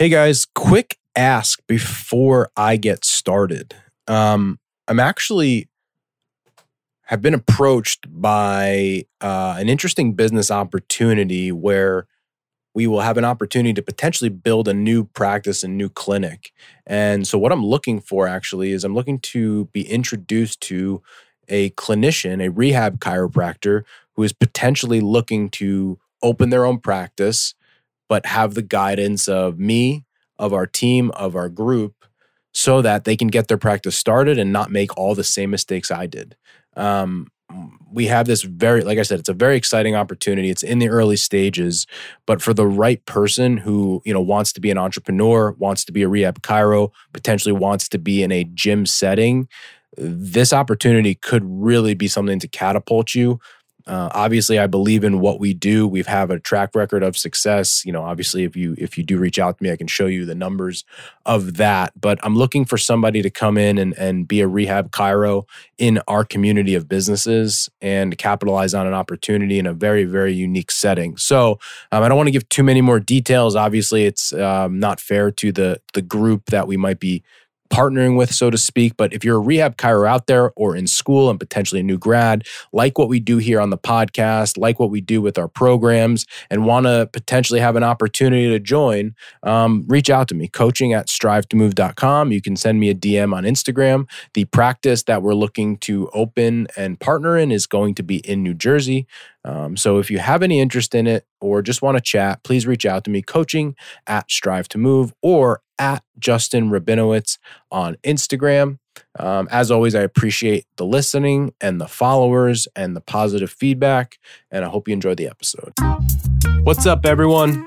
Hey guys, quick ask before I get started. Um, I'm actually have been approached by uh, an interesting business opportunity where we will have an opportunity to potentially build a new practice, and new clinic. And so, what I'm looking for actually is I'm looking to be introduced to a clinician, a rehab chiropractor who is potentially looking to open their own practice but have the guidance of me, of our team, of our group, so that they can get their practice started and not make all the same mistakes I did. Um, we have this very, like I said, it's a very exciting opportunity. It's in the early stages, but for the right person who you know wants to be an entrepreneur, wants to be a rehab chiro, potentially wants to be in a gym setting, this opportunity could really be something to catapult you uh, obviously, I believe in what we do. We have a track record of success. You know, obviously, if you if you do reach out to me, I can show you the numbers of that. But I'm looking for somebody to come in and and be a rehab chiro in our community of businesses and capitalize on an opportunity in a very very unique setting. So um, I don't want to give too many more details. Obviously, it's um, not fair to the the group that we might be partnering with, so to speak. But if you're a rehab chiro out there or in school and potentially a new grad, like what we do here on the podcast, like what we do with our programs, and want to potentially have an opportunity to join, um, reach out to me, coaching at strive2move.com. You can send me a DM on Instagram. The practice that we're looking to open and partner in is going to be in New Jersey. Um, so if you have any interest in it or just want to chat, please reach out to me, coaching at Strive to Move or at Justin Rabinowitz on Instagram. Um, as always, I appreciate the listening and the followers and the positive feedback, and I hope you enjoy the episode. What's up, everyone?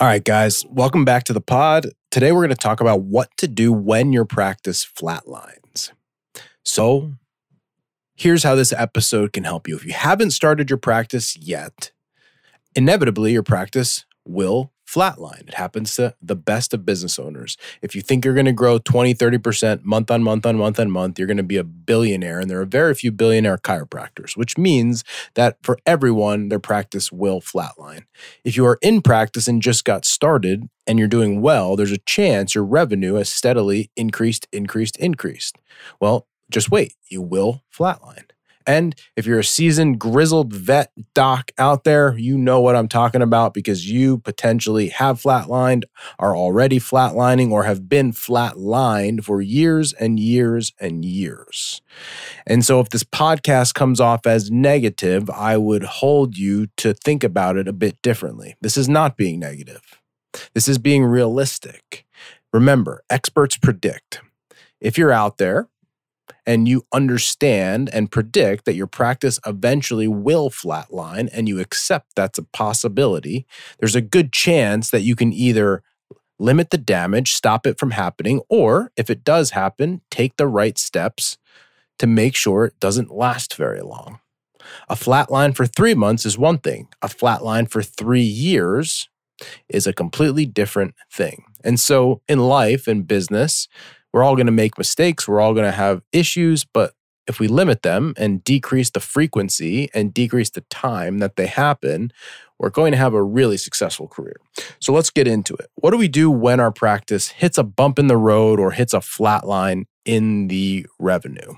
All right, guys, welcome back to the pod. Today, we're going to talk about what to do when your practice flatlines. So, here's how this episode can help you. If you haven't started your practice yet, inevitably your practice will flatline. It happens to the best of business owners. If you think you're going to grow 20, 30% month on month on month on month, you're going to be a billionaire. And there are very few billionaire chiropractors, which means that for everyone, their practice will flatline. If you are in practice and just got started and you're doing well, there's a chance your revenue has steadily increased, increased, increased. Well, just wait, you will flatline. And if you're a seasoned, grizzled vet doc out there, you know what I'm talking about because you potentially have flatlined, are already flatlining, or have been flatlined for years and years and years. And so, if this podcast comes off as negative, I would hold you to think about it a bit differently. This is not being negative, this is being realistic. Remember, experts predict. If you're out there and you understand and predict that your practice eventually will flatline and you accept that's a possibility, there's a good chance that you can either limit the damage, stop it from happening, or if it does happen, take the right steps to make sure it doesn't last very long. A flat line for three months is one thing, a flat line for three years is a completely different thing. And so in life and business, we're all going to make mistakes. We're all going to have issues, but if we limit them and decrease the frequency and decrease the time that they happen, we're going to have a really successful career. So let's get into it. What do we do when our practice hits a bump in the road or hits a flat line in the revenue?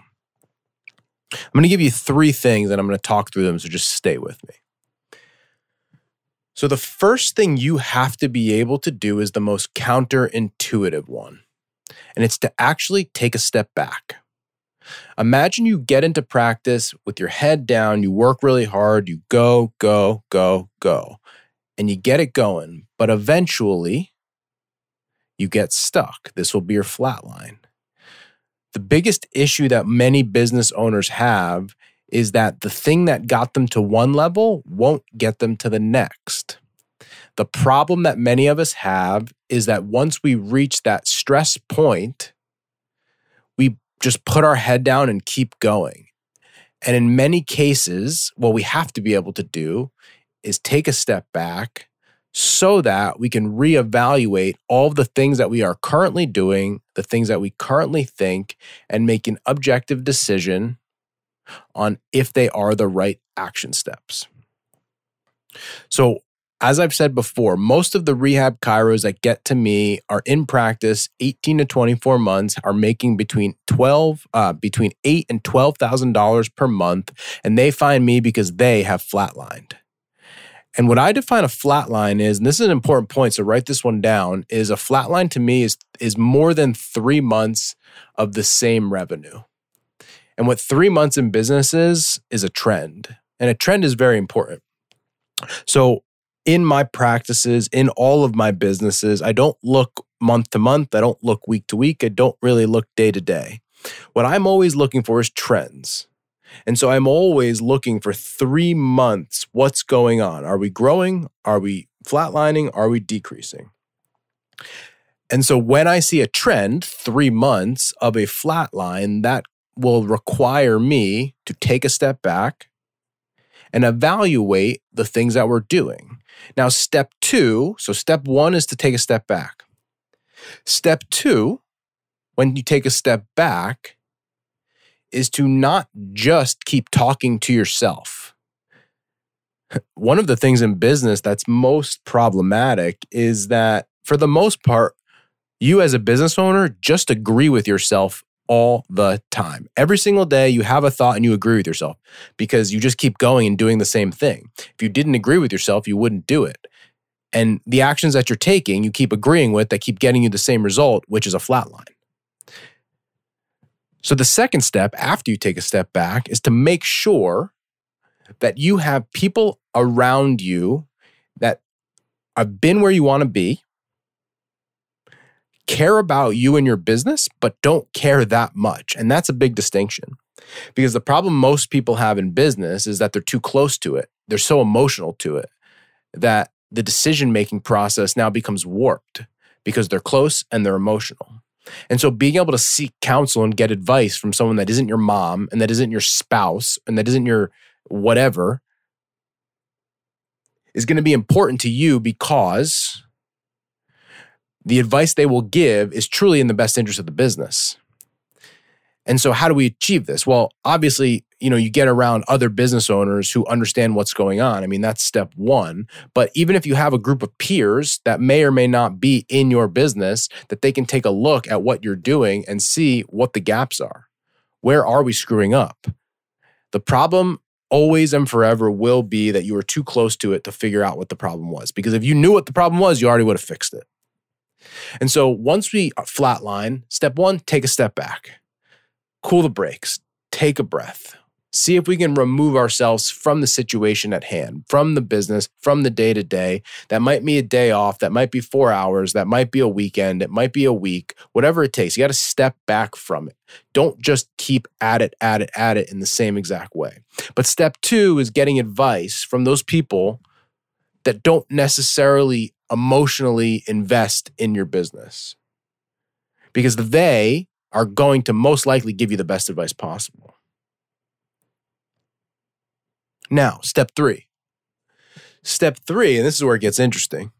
I'm going to give you three things and I'm going to talk through them, so just stay with me. So, the first thing you have to be able to do is the most counterintuitive one and it's to actually take a step back. Imagine you get into practice with your head down, you work really hard, you go, go, go, go, and you get it going, but eventually you get stuck. This will be your flat line. The biggest issue that many business owners have is that the thing that got them to one level won't get them to the next. The problem that many of us have is that once we reach that stress point, we just put our head down and keep going. And in many cases, what we have to be able to do is take a step back so that we can reevaluate all the things that we are currently doing, the things that we currently think, and make an objective decision on if they are the right action steps. So, as I've said before, most of the rehab chiros that get to me are in practice 18 to 24 months, are making between 12, uh, between eight and twelve thousand dollars per month, and they find me because they have flatlined. And what I define a flatline is, and this is an important point, so write this one down, is a flatline to me is, is more than three months of the same revenue. And what three months in business is, is a trend. And a trend is very important. So in my practices, in all of my businesses, I don't look month to month. I don't look week to week. I don't really look day to day. What I'm always looking for is trends. And so I'm always looking for three months. What's going on? Are we growing? Are we flatlining? Are we decreasing? And so when I see a trend, three months of a flat line, that will require me to take a step back and evaluate the things that we're doing. Now, step two so, step one is to take a step back. Step two, when you take a step back, is to not just keep talking to yourself. One of the things in business that's most problematic is that, for the most part, you as a business owner just agree with yourself all the time. Every single day, you have a thought and you agree with yourself because you just keep going and doing the same thing. If you didn't agree with yourself, you wouldn't do it. And the actions that you're taking, you keep agreeing with that keep getting you the same result, which is a flat line. So the second step after you take a step back is to make sure that you have people around you that have been where you want to be, care about you and your business, but don't care that much. And that's a big distinction. Because the problem most people have in business is that they're too close to it. They're so emotional to it that the decision making process now becomes warped because they're close and they're emotional. And so being able to seek counsel and get advice from someone that isn't your mom and that isn't your spouse and that isn't your whatever is going to be important to you because the advice they will give is truly in the best interest of the business. And so how do we achieve this? Well, obviously, you know, you get around other business owners who understand what's going on. I mean, that's step 1. But even if you have a group of peers that may or may not be in your business, that they can take a look at what you're doing and see what the gaps are. Where are we screwing up? The problem always and forever will be that you were too close to it to figure out what the problem was. Because if you knew what the problem was, you already would have fixed it. And so once we uh, flatline, step one, take a step back cool the brakes, take a breath, see if we can remove ourselves from the situation at hand, from the business, from the day to day. That might be a day off, that might be four hours, that might be a weekend, it might be a week, whatever it takes. You got to step back from it. Don't just keep at it, at it, at it in the same exact way. But step two is getting advice from those people that don't necessarily emotionally invest in your business. Because they are going to most likely give you the best advice possible. Now, step three. Step three, and this is where it gets interesting.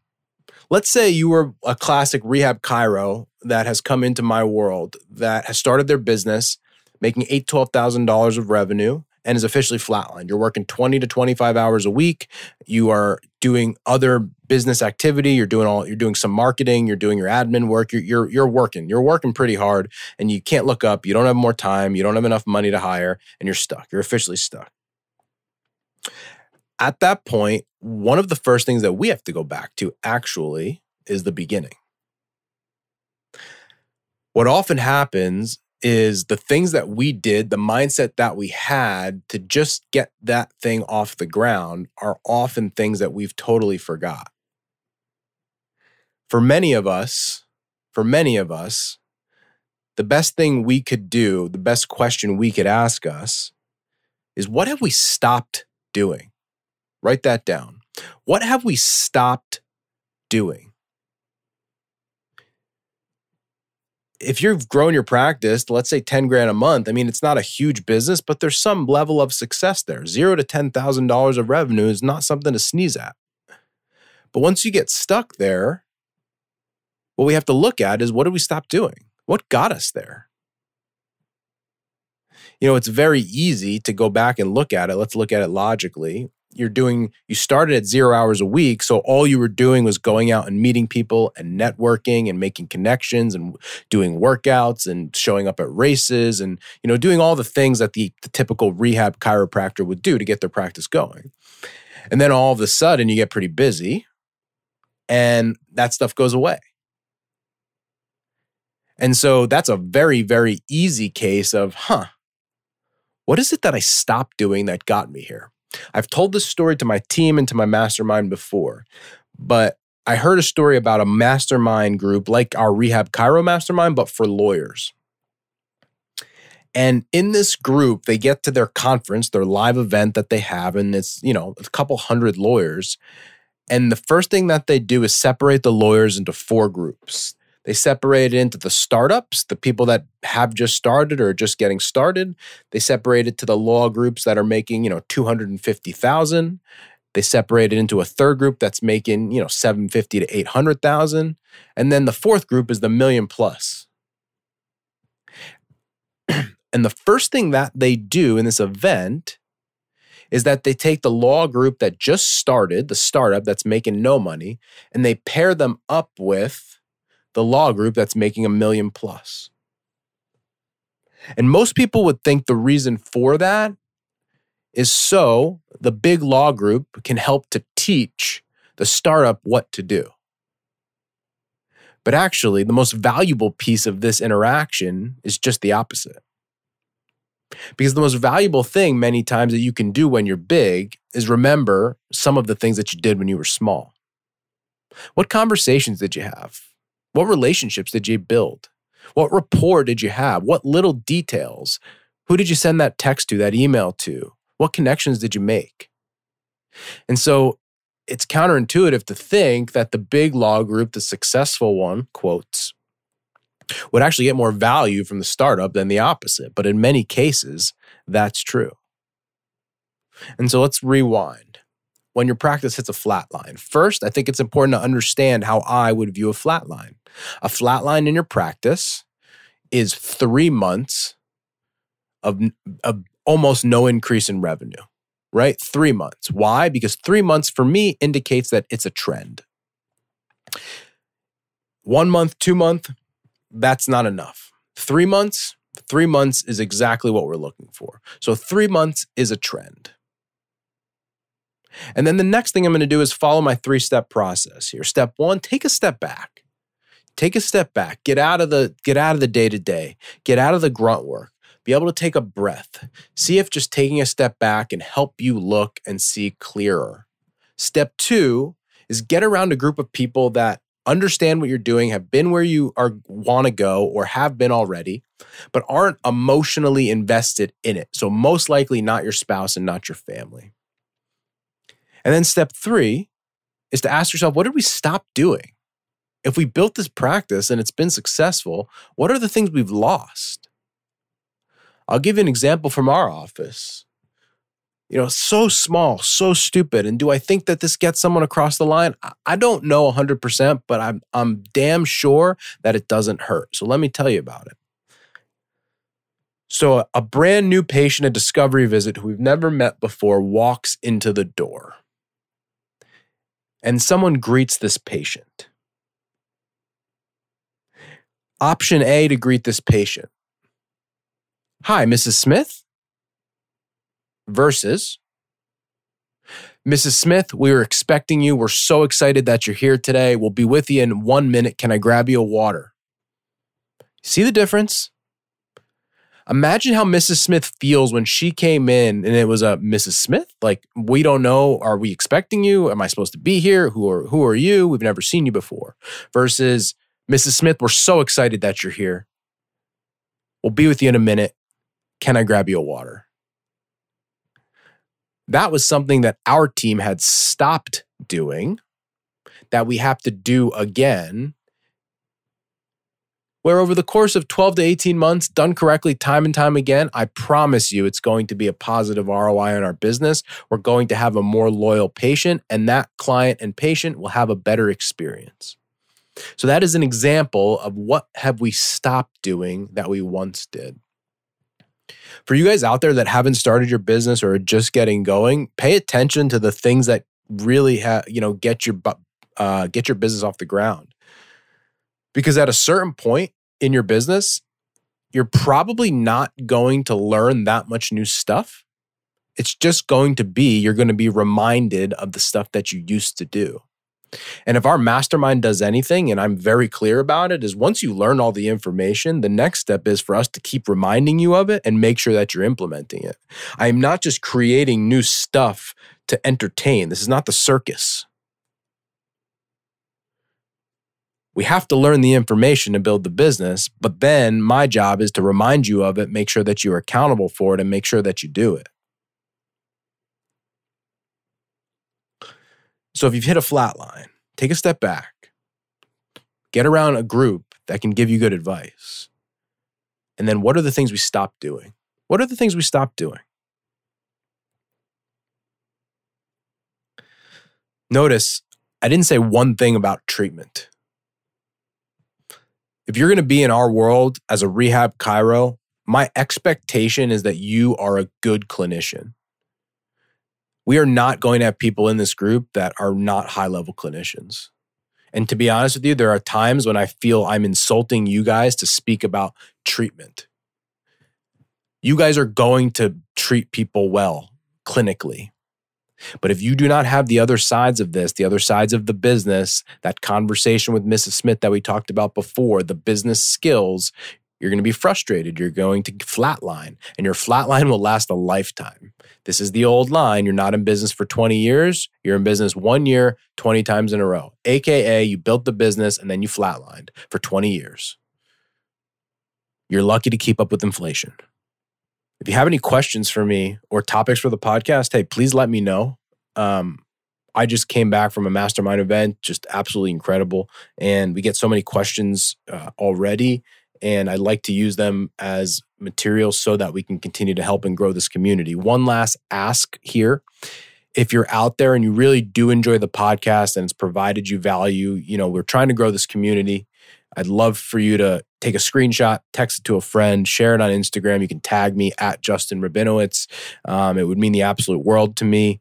Let's say you were a classic rehab chiro that has come into my world that has started their business making eight, twelve thousand dollars of revenue and is officially flatlined. You're working 20 to 25 hours a week. You are doing other business activity. You're doing all, you're doing some marketing. You're doing your admin work. You're, you're, you're working. You're working pretty hard and you can't look up. You don't have more time. You don't have enough money to hire and you're stuck. You're officially stuck. At that point, one of the first things that we have to go back to actually is the beginning. What often happens is the things that we did, the mindset that we had to just get that thing off the ground are often things that we've totally forgot. For many of us, for many of us, the best thing we could do, the best question we could ask us is what have we stopped doing? Write that down. What have we stopped doing? If you've grown your practice, let's say 10 grand a month, I mean, it's not a huge business, but there's some level of success there. Zero to $10,000 of revenue is not something to sneeze at. But once you get stuck there, what we have to look at is what did we stop doing? What got us there? You know, it's very easy to go back and look at it. Let's look at it logically you're doing you started at zero hours a week so all you were doing was going out and meeting people and networking and making connections and doing workouts and showing up at races and you know doing all the things that the, the typical rehab chiropractor would do to get their practice going. And then all of a sudden you get pretty busy and that stuff goes away. And so that's a very very easy case of huh what is it that i stopped doing that got me here I've told this story to my team and to my mastermind before, but I heard a story about a mastermind group like our Rehab Chiro mastermind, but for lawyers. And in this group, they get to their conference, their live event that they have, and it's, you know, a couple hundred lawyers. And the first thing that they do is separate the lawyers into four groups. They separated into the startups, the people that have just started or just getting started. They separated to the law groups that are making, you know, 250,000. They separated into a third group that's making, you know, 750 to 800,000. And then the fourth group is the million plus. and the first thing that they do in this event is that they take the law group that just started, the startup that's making no money, and they pair them up with the law group that's making a million plus. And most people would think the reason for that is so the big law group can help to teach the startup what to do. But actually, the most valuable piece of this interaction is just the opposite. Because the most valuable thing, many times, that you can do when you're big is remember some of the things that you did when you were small. What conversations did you have? What relationships did you build? What rapport did you have? What little details? Who did you send that text to, that email to? What connections did you make? And so it's counterintuitive to think that the big law group, the successful one, quotes, would actually get more value from the startup than the opposite. But in many cases, that's true. And so let's rewind when your practice hits a flat line. First, I think it's important to understand how I would view a flat line. A flat line in your practice is three months of, of almost no increase in revenue, right? Three months. Why? Because three months for me indicates that it's a trend. One month, two month, that's not enough. Three months, three months is exactly what we're looking for. So three months is a trend. And then the next thing I'm going to do is follow my three step process here. Step one, take a step back. Take a step back. Get out of the get out of the day to day. Get out of the grunt work. Be able to take a breath. See if just taking a step back can help you look and see clearer. Step two is get around a group of people that understand what you're doing, have been where you are want to go or have been already, but aren't emotionally invested in it. So most likely not your spouse and not your family. And then step three is to ask yourself, what did we stop doing? If we built this practice and it's been successful, what are the things we've lost? I'll give you an example from our office. You know, so small, so stupid. And do I think that this gets someone across the line? I don't know 100%, but I'm, I'm damn sure that it doesn't hurt. So let me tell you about it. So, a brand new patient, a discovery visit who we've never met before, walks into the door and someone greets this patient. Option A to greet this patient. Hi, Mrs. Smith. Versus, Mrs. Smith, we were expecting you. We're so excited that you're here today. We'll be with you in one minute. Can I grab you a water? See the difference? Imagine how Mrs. Smith feels when she came in and it was a Mrs. Smith. Like, we don't know. Are we expecting you? Am I supposed to be here? Who are who are you? We've never seen you before. Versus Mrs. Smith, we're so excited that you're here. We'll be with you in a minute. Can I grab you a water? That was something that our team had stopped doing that we have to do again where over the course of 12 to 18 months, done correctly time and time again, I promise you it's going to be a positive ROI on our business. We're going to have a more loyal patient, and that client and patient will have a better experience. So that is an example of what have we stopped doing that we once did. For you guys out there that haven't started your business or are just getting going, pay attention to the things that really have, you know, get your uh, get your business off the ground. Because at a certain point in your business, you're probably not going to learn that much new stuff. It's just going to be, you're going to be reminded of the stuff that you used to do. And if our mastermind does anything, and I'm very clear about it, is once you learn all the information, the next step is for us to keep reminding you of it and make sure that you're implementing it. I am not just creating new stuff to entertain. This is not the circus. We have to learn the information to build the business, but then my job is to remind you of it, make sure that you're accountable for it, and make sure that you do it. So if you've hit a flat line, take a step back, get around a group that can give you good advice. And then what are the things we stop doing? What are the things we stop doing? Notice I didn't say one thing about treatment if you're going to be in our world as a rehab chiro, my expectation is that you are a good clinician. We are not going to have people in this group that are not high level clinicians. And to be honest with you, there are times when I feel I'm insulting you guys to speak about treatment. You guys are going to treat people well clinically. But if you do not have the other sides of this, the other sides of the business, that conversation with Mrs. Smith that we talked about before, the business skills, you're going to be frustrated. You're going to flatline, and your flatline will last a lifetime. This is the old line you're not in business for 20 years, you're in business one year, 20 times in a row. AKA, you built the business and then you flatlined for 20 years. You're lucky to keep up with inflation. If you have any questions for me or topics for the podcast, hey, please let me know. Um, I just came back from a mastermind event, just absolutely incredible. And we get so many questions uh, already. And I'd like to use them as material so that we can continue to help and grow this community. One last ask here. If you're out there and you really do enjoy the podcast and it's provided you value, you know, we're trying to grow this community. I'd love for you to take a screenshot, text it to a friend, share it on Instagram. You can tag me at Justin Rabinowitz. Um, it would mean the absolute world to me.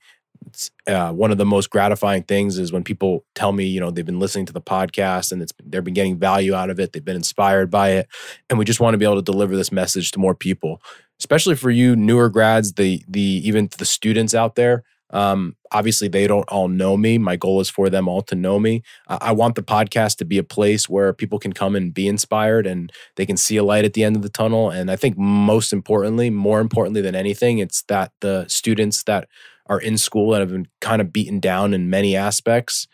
Uh, one of the most gratifying things is when people tell me, you know, they've been listening to the podcast and it's they've been getting value out of it. They've been inspired by it, and we just want to be able to deliver this message to more people, especially for you newer grads, the the even the students out there. Um, obviously, they don't all know me. My goal is for them all to know me. Uh, I want the podcast to be a place where people can come and be inspired and they can see a light at the end of the tunnel. And I think most importantly, more importantly than anything, it's that the students that are in school and have been kind of beaten down in many aspects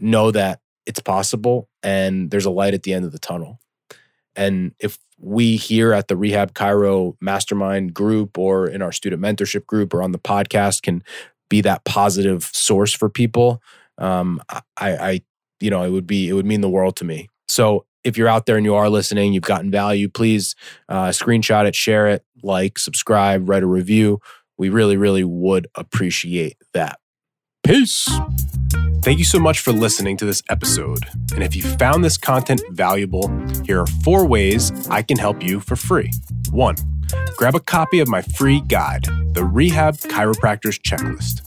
know that it's possible and there's a light at the end of the tunnel. And if we here at the Rehab Chiro Mastermind group or in our student mentorship group or on the podcast can be that positive source for people, um, I, I, you know, it would be, it would mean the world to me. So if you're out there and you are listening, you've gotten value, please uh, screenshot it, share it, like, subscribe, write a review. We really, really would appreciate that. Peace. Thank you so much for listening to this episode. And if you found this content valuable, here are four ways I can help you for free. One, grab a copy of my free guide, the Rehab Chiropractor's Checklist.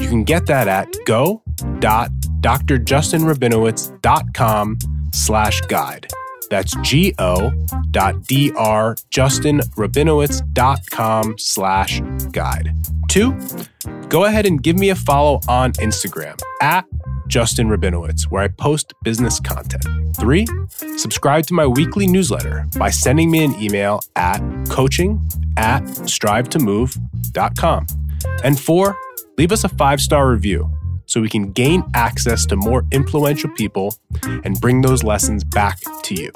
You can get that at go.drjustinrabinowitz.com slash guide. That's go.drjustinrabinowitz.com slash guide. Two, go ahead and give me a follow on Instagram at Justin Rabinowitz, where I post business content. Three, subscribe to my weekly newsletter by sending me an email at coaching at strive2move.com. And four, leave us a five star review so we can gain access to more influential people and bring those lessons back to you.